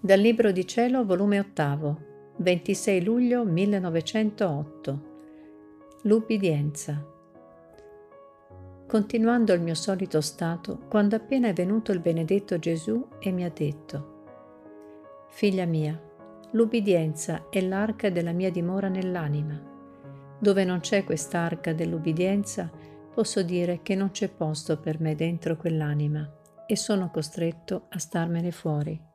Dal Libro di Cielo, volume 8, 26 luglio 1908. L'ubbidienza. Continuando il mio solito stato, quando appena è venuto il benedetto Gesù e mi ha detto, Figlia mia, l'ubbidienza è l'arca della mia dimora nell'anima. Dove non c'è quest'arca dell'ubbidienza, posso dire che non c'è posto per me dentro quell'anima e sono costretto a starmene fuori